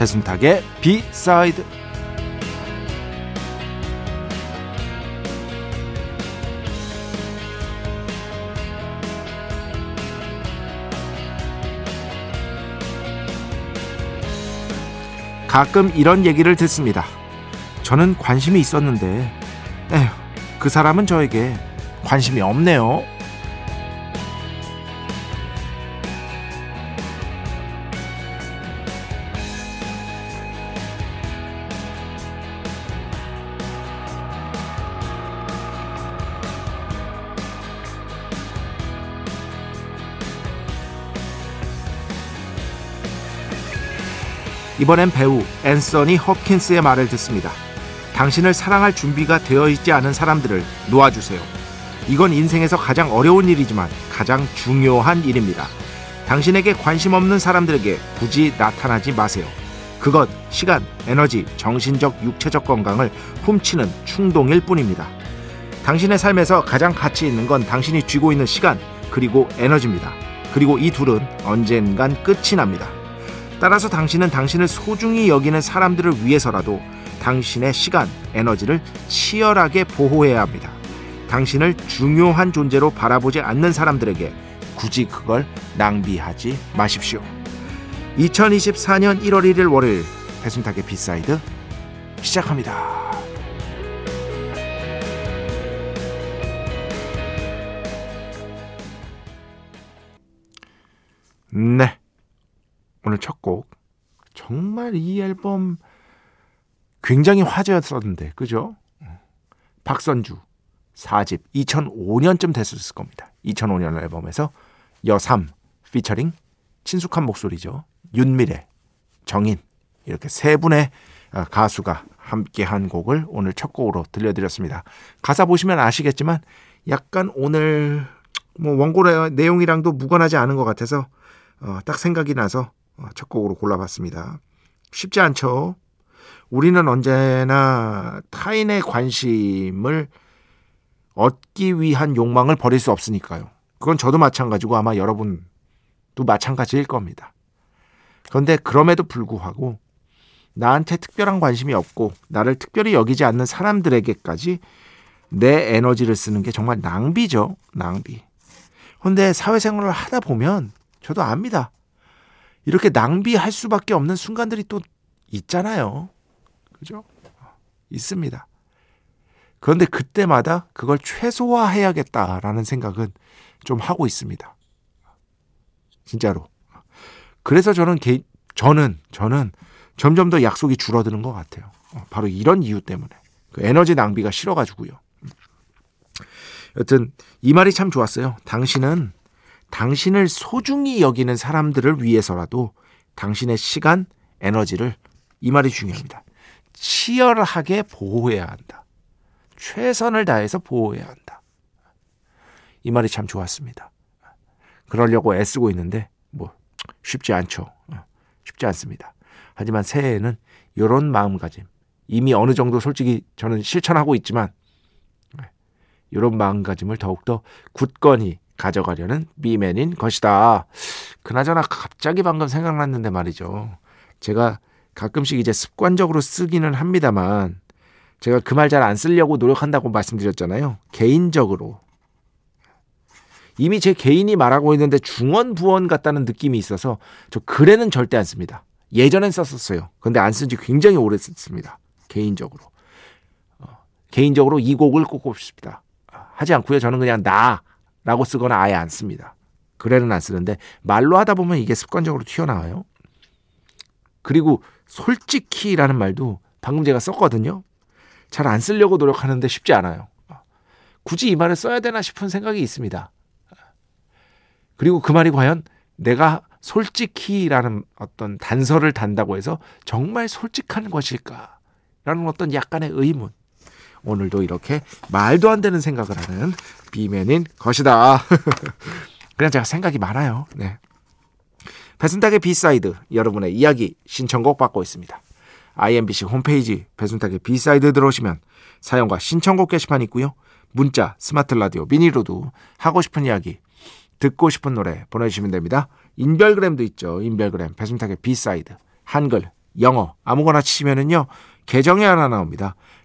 배순탁의 비사이드 가끔 이런 얘기를 듣습니다. 저는 관심이 있었는데 에휴, 그 사람은 저에게 관심이 없네요. 이번엔 배우 앤서니 허킨스의 말을 듣습니다. 당신을 사랑할 준비가 되어 있지 않은 사람들을 놓아주세요. 이건 인생에서 가장 어려운 일이지만 가장 중요한 일입니다. 당신에게 관심 없는 사람들에게 굳이 나타나지 마세요. 그것 시간, 에너지, 정신적, 육체적 건강을 훔치는 충동일 뿐입니다. 당신의 삶에서 가장 가치 있는 건 당신이 쥐고 있는 시간, 그리고 에너지입니다. 그리고 이 둘은 언젠간 끝이 납니다. 따라서 당신은 당신을 소중히 여기는 사람들을 위해서라도 당신의 시간, 에너지를 치열하게 보호해야 합니다. 당신을 중요한 존재로 바라보지 않는 사람들에게 굳이 그걸 낭비하지 마십시오. 2024년 1월 1일 월요일 배순탁의 B side 시작합니다. 네. 오늘 첫 곡. 정말 이 앨범 굉장히 화제였었는데, 그죠? 박선주 4집 2005년쯤 됐었을 겁니다. 2005년 앨범에서 여삼 피처링 친숙한 목소리죠. 윤미래, 정인 이렇게 세 분의 아, 가수가 함께 한 곡을 오늘 첫 곡으로 들려드렸습니다. 가사 보시면 아시겠지만 약간 오늘 뭐 원고 내용이랑도 무관하지 않은 것 같아서 어, 딱 생각이 나서 어, 첫 곡으로 골라봤습니다. 쉽지 않죠. 우리는 언제나 타인의 관심을 얻기 위한 욕망을 버릴 수 없으니까요. 그건 저도 마찬가지고 아마 여러분도 마찬가지일 겁니다. 그런데 그럼에도 불구하고 나한테 특별한 관심이 없고 나를 특별히 여기지 않는 사람들에게까지 내 에너지를 쓰는 게 정말 낭비죠. 낭비. 그런데 사회생활을 하다 보면 저도 압니다. 이렇게 낭비할 수밖에 없는 순간들이 또 있잖아요. 그죠? 있습니다. 그런데 그때마다 그걸 최소화해야겠다라는 생각은 좀 하고 있습니다. 진짜로. 그래서 저는 개, 저는 저는 점점 더 약속이 줄어드는 것 같아요. 바로 이런 이유 때문에 그 에너지 낭비가 싫어가지고요. 여튼 이 말이 참 좋았어요. 당신은 당신을 소중히 여기는 사람들을 위해서라도 당신의 시간, 에너지를 이 말이 중요합니다. 치열하게 보호해야 한다. 최선을 다해서 보호해야 한다. 이 말이 참 좋았습니다. 그러려고 애쓰고 있는데 뭐 쉽지 않죠. 쉽지 않습니다. 하지만 새해에는 이런 마음가짐 이미 어느 정도 솔직히 저는 실천하고 있지만 이런 마음가짐을 더욱더 굳건히 가져가려는 미맨인 것이다. 그나저나 갑자기 방금 생각났는데 말이죠. 제가 가끔씩 이제 습관적으로 쓰기는 합니다만 제가 그 말 잘 안 쓰려고 노력한다고 말씀드렸잖아요. 개인적으로. 이미 제 개인이 말하고 있는데 중원 부원 같다는 느낌이 있어서 저 글에는 절대 안 씁니다. 예전엔 썼었어요. 근데 안 쓴 지 굉장히 오래 썼습니다. 개인적으로. 어, 개인적으로 이 곡을 꼽고 싶습니다. 하지 않고요. 저는 그냥 나 라고 쓰거나 아예 안 씁니다. 글에는 안 쓰는데 말로 하다 보면 이게 습관적으로 튀어나와요. 그리고 솔직히라는 말도 방금 제가 썼거든요. 잘 안 쓰려고 노력하는데 쉽지 않아요. 굳이 이 말을 써야 되나 싶은 생각이 있습니다. 그리고 그 말이 과연 내가 솔직히라는 어떤 단서를 단다고 해서 정말 솔직한 것일까? 라는 어떤 약간의 의문. 오늘도 이렇게 말도 안 되는 생각을 하는 B맨인 것이다. 그냥 제가 생각이 많아요. 네. 배순탁의 B side 여러분의 이야기 신청곡 받고 있습니다. IMBC 홈페이지 배순탁의 B side 들어오시면 사연과 신청곡 게시판 있고요. 문자, 스마트 라디오, 미니로도 하고 싶은 이야기, 듣고 싶은 노래 보내주시면 됩니다. 인별그램도 있죠. 인별그램 배순탁의 B side 한글, 영어 아무거나 치시면은요 계정이 하나 나옵니다.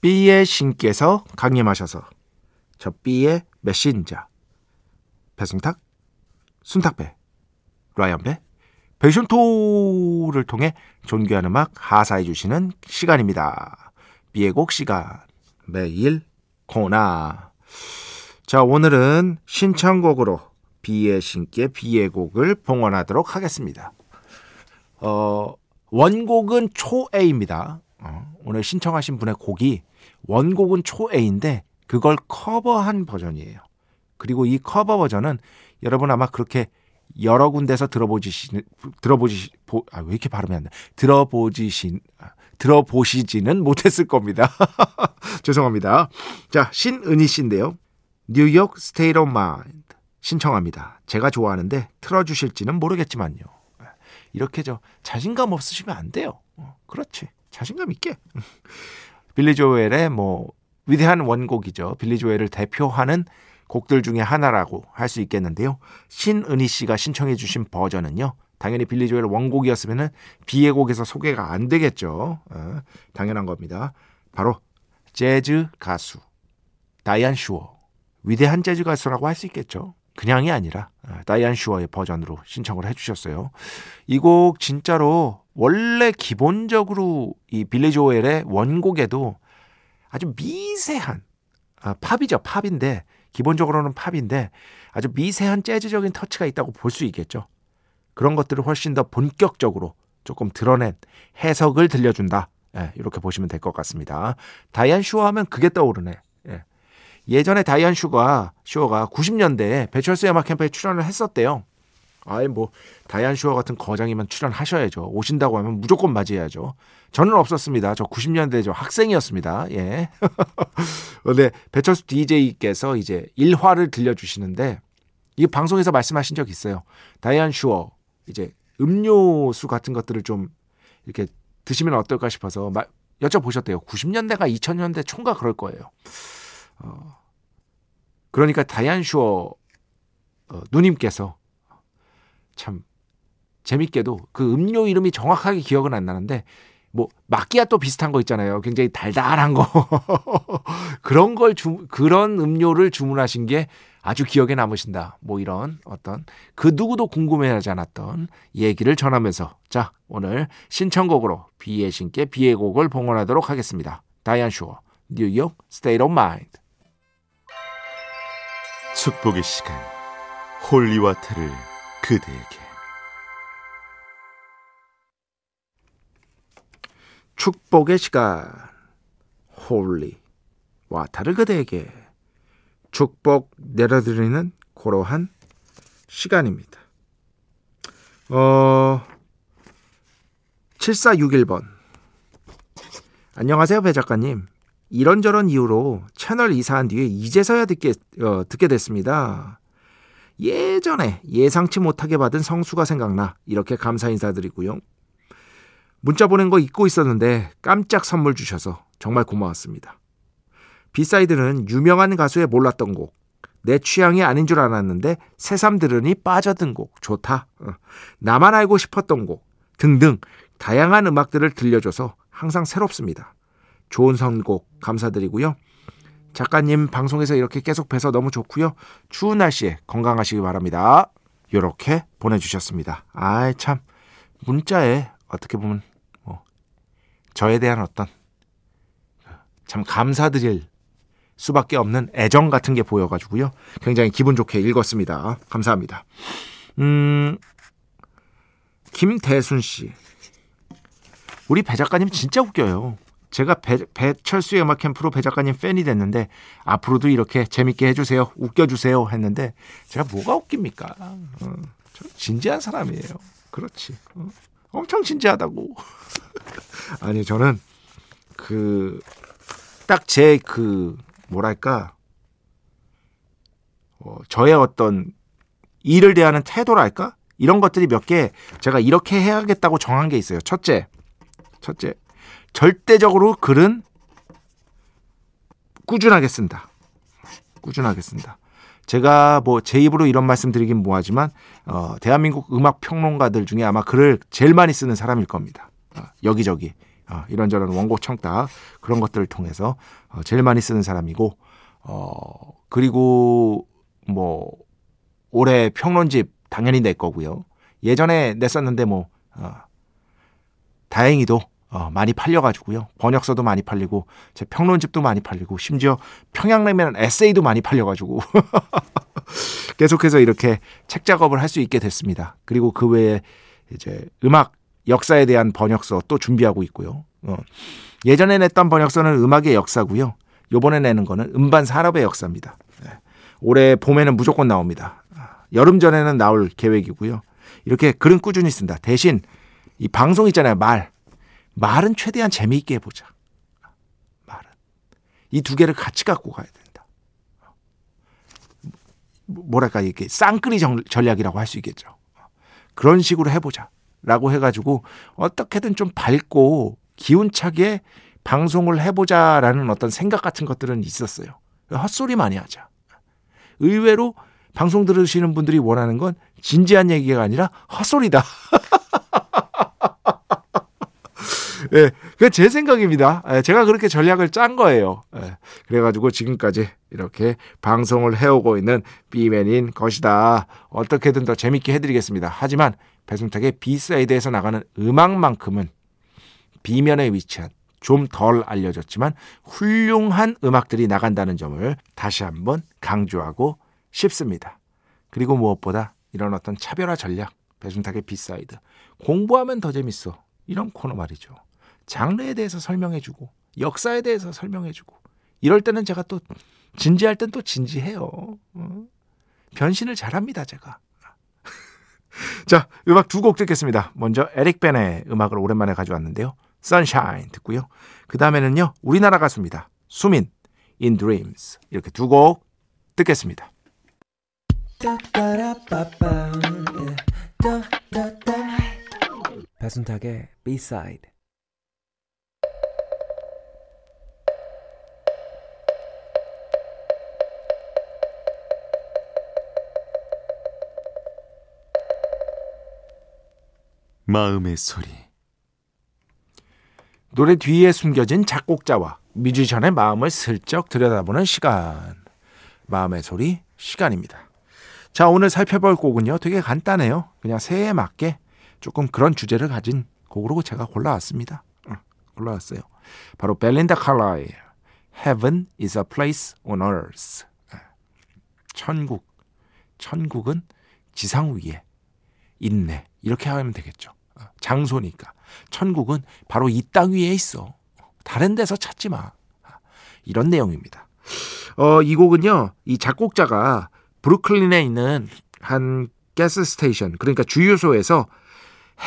B의 신께서 강림하셔서 저 B의 메신저 배승탁, 순탁배, 라이언배, 베이션토를 통해 존귀한 음악 하사해 주시는 시간입니다. B의 곡 시간 매일 코나 자 오늘은 신청곡으로 B의 신께 B의 곡을 봉헌하도록 하겠습니다. 어, 원곡은 초A입니다. 어, 오늘 신청하신 분의 곡이 원곡은 초A인데 그걸 커버한 버전이에요. 그리고 이 커버 버전은 여러분 아마 그렇게 여러 군데서 들어보지 들어보지 아, 왜 이렇게 발음이 안 돼? 들어보지신 아, 들어보시지는 못했을 겁니다. 죄송합니다. 자, 신은희 씨인데요. New York State of Mind 신청합니다. 제가 좋아하는데 틀어주실지는 모르겠지만요. 이렇게 저 자신감 없으시면 안 돼요. 어, 그렇지. 자신감 있게. 빌리 조엘의 뭐 위대한 원곡이죠. 빌리 조엘을 대표하는 곡들 중에 하나라고 할 수 있겠는데요. 신은희 씨가 신청해 주신 버전은요. 당연히 빌리 조엘 원곡이었으면은 B의 곡에서 소개가 안 되겠죠. 어, 당연한 겁니다. 바로 재즈 가수 다이안 슈어 위대한 재즈 가수라고 할 수 있겠죠. 그냥이 아니라 어, 다이안 슈어의 버전으로 신청을 해주셨어요. 이 곡 진짜로 원래 기본적으로 이 빌리 조엘의 원곡에도 아주 미세한 아, 팝이죠 팝인데 기본적으로는 팝인데 아주 미세한 재즈적인 터치가 있다고 볼 수 있겠죠. 그런 것들을 훨씬 더 본격적으로 조금 드러낸 해석을 들려준다. 예, 이렇게 보시면 될 것 같습니다. 다이안 슈어 하면 그게 떠오르네. 예. 예전에 다이안 슈가 슈어가 90년대에 배철수 음악 캠프에 출연을 했었대요. 아이 뭐 다이안 슈어 같은 거장이면 출연하셔야죠. 오신다고 하면 무조건 맞이해야죠. 저는 없었습니다. 저 90년대 저 학생이었습니다. 예. 근데 배철수 DJ께서 이제 일화를 들려주시는데 이 방송에서 말씀하신 적 있어요. 다이안 슈어 이제 음료수 같은 것들을 좀 이렇게 드시면 어떨까 싶어서 마, 여쭤보셨대요. 90년대가 2000년대 총각 그럴 거예요. 어, 그러니까 다이안 슈어 어, 누님께서 참 재밌게도 그 음료 이름이 정확하게 기억은 안 나는데 뭐 마끼아또 비슷한 거 있잖아요. 굉장히 달달한 거 그런 걸 주, 그런 음료를 주문하신 게 아주 기억에 남으신다. 뭐 이런 어떤 그 누구도 궁금해하지 않았던 얘기를 전하면서 자 오늘 신청곡으로 비의 신께 비의 곡을 봉헌하도록 하겠습니다. 다이안 슈어 New York State of Mind 축복의 시간 holy water를 그대에게 축복의 시간 holy water를 그대에게 축복 내려드리는 거룩한 시간입니다. 어, 7461번. 안녕하세요, 배 작가님. 이런저런 이유로 채널 이사한 뒤에 이제서야 듣게, 어, 듣게 됐습니다. 예전에 예상치 못하게 받은 성수가 생각나 이렇게 감사 인사드리고요. 문자 보낸 거 잊고 있었는데 깜짝 선물 주셔서 정말 고마웠습니다. B side는 유명한 가수의 몰랐던 곡, 내 취향이 아닌 줄 알았는데 새삼 들으니 빠져든 곡, 좋다. 어. 나만 알고 싶었던 곡 등등 다양한 음악들을 들려줘서 항상 새롭습니다. 좋은 선곡 감사드리고요. 작가님 방송에서 이렇게 계속 뵈서 너무 좋고요. 추운 날씨에 건강하시기 바랍니다. 이렇게 보내주셨습니다. 아이 참 문자에 어떻게 보면 뭐 저에 대한 어떤 참 감사드릴 수밖에 없는 애정 같은 게 보여가지고요. 굉장히 기분 좋게 읽었습니다. 감사합니다. 음, 김대순 씨. 우리 배 작가님 진짜 웃겨요. 제가 배, 배철수의 음악 캠프로 배 작가님 팬이 됐는데 앞으로도 이렇게 재밌게 해주세요. 웃겨주세요. 했는데 제가 뭐가 웃깁니까? 어, 진지한 사람이에요. 그렇지. 어, 엄청 진지하다고. 아니 저는 그 딱 제그 뭐랄까 어, 저의 어떤 일을 대하는 태도랄까 이런 것들이 몇 개 제가 이렇게 해야겠다고 정한 게 있어요. 첫째, 첫째 절대적으로 글은 꾸준하게 쓴다. 꾸준하게 쓴다. 제가 뭐 제 입으로 이런 말씀 드리긴 뭐하지만 어, 대한민국 음악 평론가들 중에 아마 글을 제일 많이 쓰는 사람일 겁니다. 어, 여기저기 어, 이런저런 원고 청탁 그런 것들을 통해서 어, 제일 많이 쓰는 사람이고 어, 그리고 뭐 올해 평론집 당연히 내 거고요. 예전에 냈었는데 뭐 어, 다행히도 어, 많이 팔려가지고요. 번역서도 많이 팔리고, 제 평론집도 많이 팔리고, 심지어 평양냉면 에세이도 많이 팔려가지고, 계속해서 이렇게 책 작업을 할 수 있게 됐습니다. 그리고 그 외에 이제 음악 역사에 대한 번역서 또 준비하고 있고요. 어, 예전에 냈던 번역서는 음악의 역사고요. 요번에 내는 거는 음반 산업의 역사입니다. 네. 올해 봄에는 무조건 나옵니다. 여름 전에는 나올 계획이고요. 이렇게 글은 꾸준히 쓴다. 대신 이 방송 있잖아요. 말. 말은 최대한 재미있게 해보자. 말은. 이 두 개를 같이 갖고 가야 된다. 뭐랄까, 이게 쌍끌이 전략이라고 할 수 있겠죠. 그런 식으로 해보자. 라고 해가지고 어떻게든 좀 밝고 기운차게 방송을 해보자라는 어떤 생각 같은 것들은 있었어요. 헛소리 많이 하자. 의외로 방송 들으시는 분들이 원하는 건 진지한 얘기가 아니라 헛소리다. 예, 그제 생각입니다. 예, 제가 그렇게 전략을 짠 거예요. 예, 그래가지고 지금까지 이렇게 방송을 해오고 있는 B맨인 것이다. 어떻게든 더 재밌게 해드리겠습니다. 하지만 배순탁의 B side에서 나가는 음악만큼은 B면에 위치한 좀 덜 알려졌지만 훌륭한 음악들이 나간다는 점을 다시 한번 강조하고 싶습니다. 그리고 무엇보다 이런 어떤 차별화 전략, 배순탁의 B side. 공부하면 더 재밌어. 이런 코너 말이죠. 장르에 대해서 설명해주고 역사에 대해서 설명해주고 이럴 때는 제가 또 진지할 땐 또 진지해요. 어? 변신을 잘합니다 제가. 자 음악 두 곡 듣겠습니다. 먼저 에릭 벤의 음악을 오랜만에 가져왔는데요. Sunshine 듣고요. 그 다음에는요 우리나라 가수입니다. 수민 In Dreams 이렇게 두 곡 듣겠습니다. 배순탁의 B-side 마음의 소리. 노래 뒤에 숨겨진 작곡자와 뮤지션의 마음을 슬쩍 들여다보는 시간. 마음의 소리 시간입니다. 자, 오늘 살펴볼 곡은요. 되게 간단해요. 그냥 새해에 맞게 조금 그런 주제를 가진 곡으로 제가 골라왔습니다. 어, 골라왔어요. 바로 벨린다 칼라의 Heaven is a place on earth. 예. 천국. 천국은 지상 위에 있네. 이렇게 하면 되겠죠. 장소니까. 천국은 바로 이 땅 위에 있어. 다른 데서 찾지 마. 이런 내용입니다. 어, 이 곡은요, 이 작곡자가 브루클린에 있는 한 가스 스테이션 그러니까 주유소에서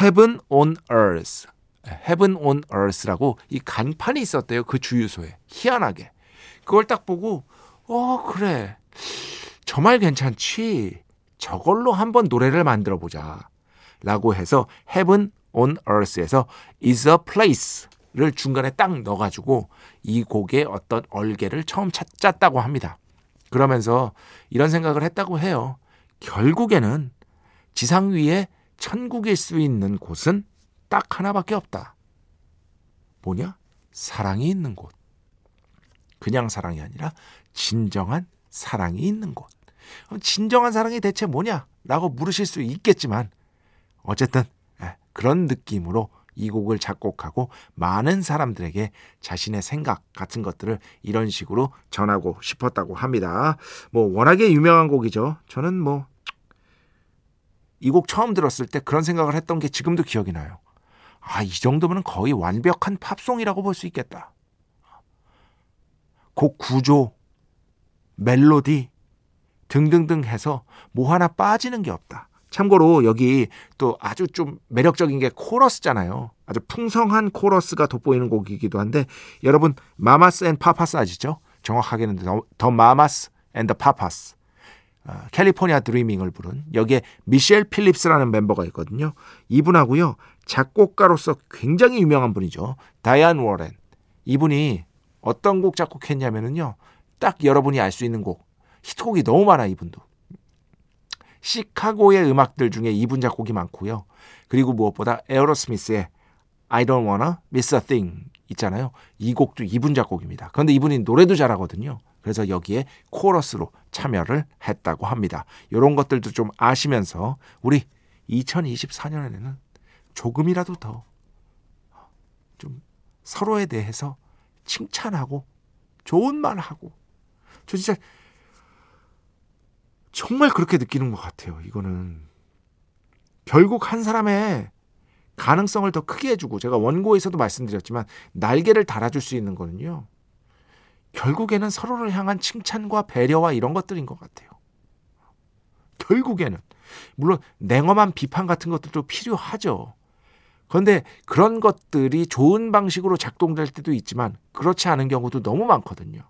Heaven on Earth, Heaven on Earth라고 이 간판이 있었대요. 그 주유소에 희한하게 그걸 딱 보고 어 그래 저 말 괜찮지 저걸로 한번 노래를 만들어 보자 라고 해서 Heaven on Earth에서 is a place를 중간에 딱 넣어가지고 이 곡의 어떤 얼개를 처음 찾았다고 합니다. 그러면서 이런 생각을 했다고 해요. 결국에는 지상 위에 천국일 수 있는 곳은 딱 하나밖에 없다. 뭐냐? 사랑이 있는 곳. 그냥 사랑이 아니라 진정한 사랑이 있는 곳. 진정한 사랑이 대체 뭐냐? 라고 물으실 수 있겠지만 어쨌든 예, 그런 느낌으로 이 곡을 작곡하고 많은 사람들에게 자신의 생각 같은 것들을 이런 식으로 전하고 싶었다고 합니다. 뭐 워낙에 유명한 곡이죠. 저는 뭐 이 곡 처음 들었을 때 그런 생각을 했던 게 지금도 기억이 나요. 아, 이 정도면 거의 완벽한 팝송이라고 볼 수 있겠다. 곡 구조, 멜로디 등등등 해서 뭐 하나 빠지는 게 없다. 참고로 여기 또 아주 좀 매력적인 게 코러스잖아요. 아주 풍성한 코러스가 돋보이는 곡이기도 한데 여러분 Mamas and Papas 아시죠? 정확하게는 the, the Mamas and the Papas. 어, California Dreamin'을 부른 여기에 미셸 필립스라는 멤버가 있거든요. 이분하고요. 작곡가로서 굉장히 유명한 분이죠. 다이안 워렌. 이분이 어떤 곡 작곡했냐면은요. 딱 여러분이 알 수 있는 곡. 히트곡이 너무 많아 이분도. 시카고의 음악들 중에 이분 작곡이 많고요. 그리고 무엇보다 에어로스미스의 I don't wanna miss a thing 있잖아요. 이 곡도 이분 작곡입니다. 그런데 이분이 노래도 잘하거든요. 그래서 여기에 코러스로 참여를 했다고 합니다. 이런 것들도 좀 아시면서 우리 2024년에는 조금이라도 더 좀 서로에 대해서 칭찬하고 좋은 말 하고 저 진짜 정말 그렇게 느끼는 것 같아요. 이거는 결국 한 사람의 가능성을 더 크게 해주고 제가 원고에서도 말씀드렸지만 날개를 달아줄 수 있는 거는요. 결국에는 서로를 향한 칭찬과 배려와 이런 것들인 것 같아요. 결국에는 물론 냉엄한 비판 같은 것들도 필요하죠. 그런데 그런 것들이 좋은 방식으로 작동될 때도 있지만 그렇지 않은 경우도 너무 많거든요.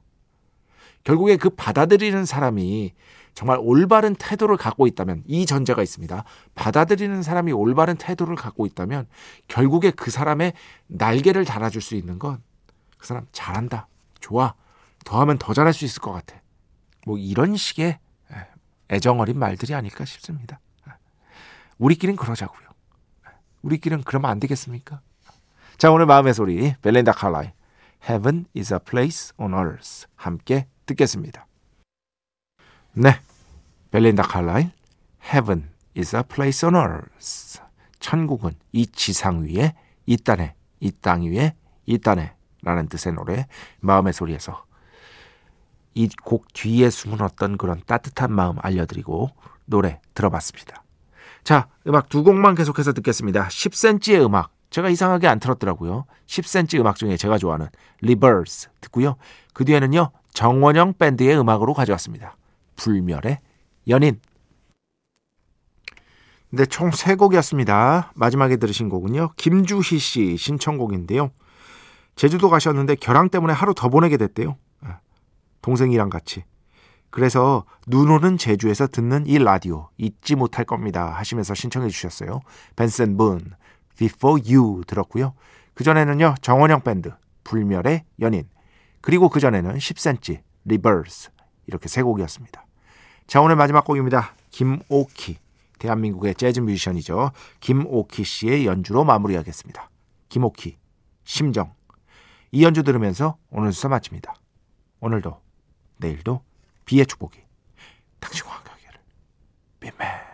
결국에 그 받아들이는 사람이 정말 올바른 태도를 갖고 있다면 이 전제가 있습니다. 받아들이는 사람이 올바른 태도를 갖고 있다면 결국에 그 사람의 날개를 달아줄 수 있는 건 그 사람 잘한다. 좋아. 더하면 더 잘할 수 있을 것 같아. 뭐 이런 식의 애정 어린 말들이 아닐까 싶습니다. 우리끼린 그러자고요. 우리끼리는 그러면 안 되겠습니까? 자 오늘 마음의 소리 벨렌다 칼라이 Heaven is a place on earth 함께 듣겠습니다. 네. 벨린다 칼라일 Heaven is a place on earth. 천국은 이 지상 위에 있다네. 이땅 위에 있다네. 라는 뜻의 노래 마음의 소리에서 이 곡 뒤에 숨은 어떤 그런 따뜻한 마음 알려드리고 노래 들어봤습니다. 자, 음악 두 곡만 계속해서 듣겠습니다. 10cm의 음악. 제가 이상하게 안 틀었더라고요. 10cm 음악 중에 제가 좋아하는 Rebirth 듣고요. 그 뒤에는요. 정원영 밴드의 음악으로 가져왔습니다. 불멸의 연인. 네, 총 세 곡이었습니다. 마지막에 들으신 곡은요. 김주희 씨 신청곡인데요. 제주도 가셨는데 결항 때문에 하루 더 보내게 됐대요. 아, 동생이랑 같이. 그래서 눈 오는 제주에서 듣는 이 라디오 잊지 못할 겁니다 하시면서 신청해 주셨어요. 벤슨 분 Before You 들었고요. 그전에는요. 정원영 밴드 불멸의 연인 그리고 그전에는 10cm Rebirth 이렇게 세 곡이었습니다. 자 오늘 마지막 곡입니다. 김오키 대한민국의 재즈 뮤지션이죠. 김오키 씨의 연주로 마무리하겠습니다. 김오키 심정 이 연주 들으면서 오늘 수사 마칩니다. 오늘도 내일도 비의 축복이 당신과 함께 하기를 빈맨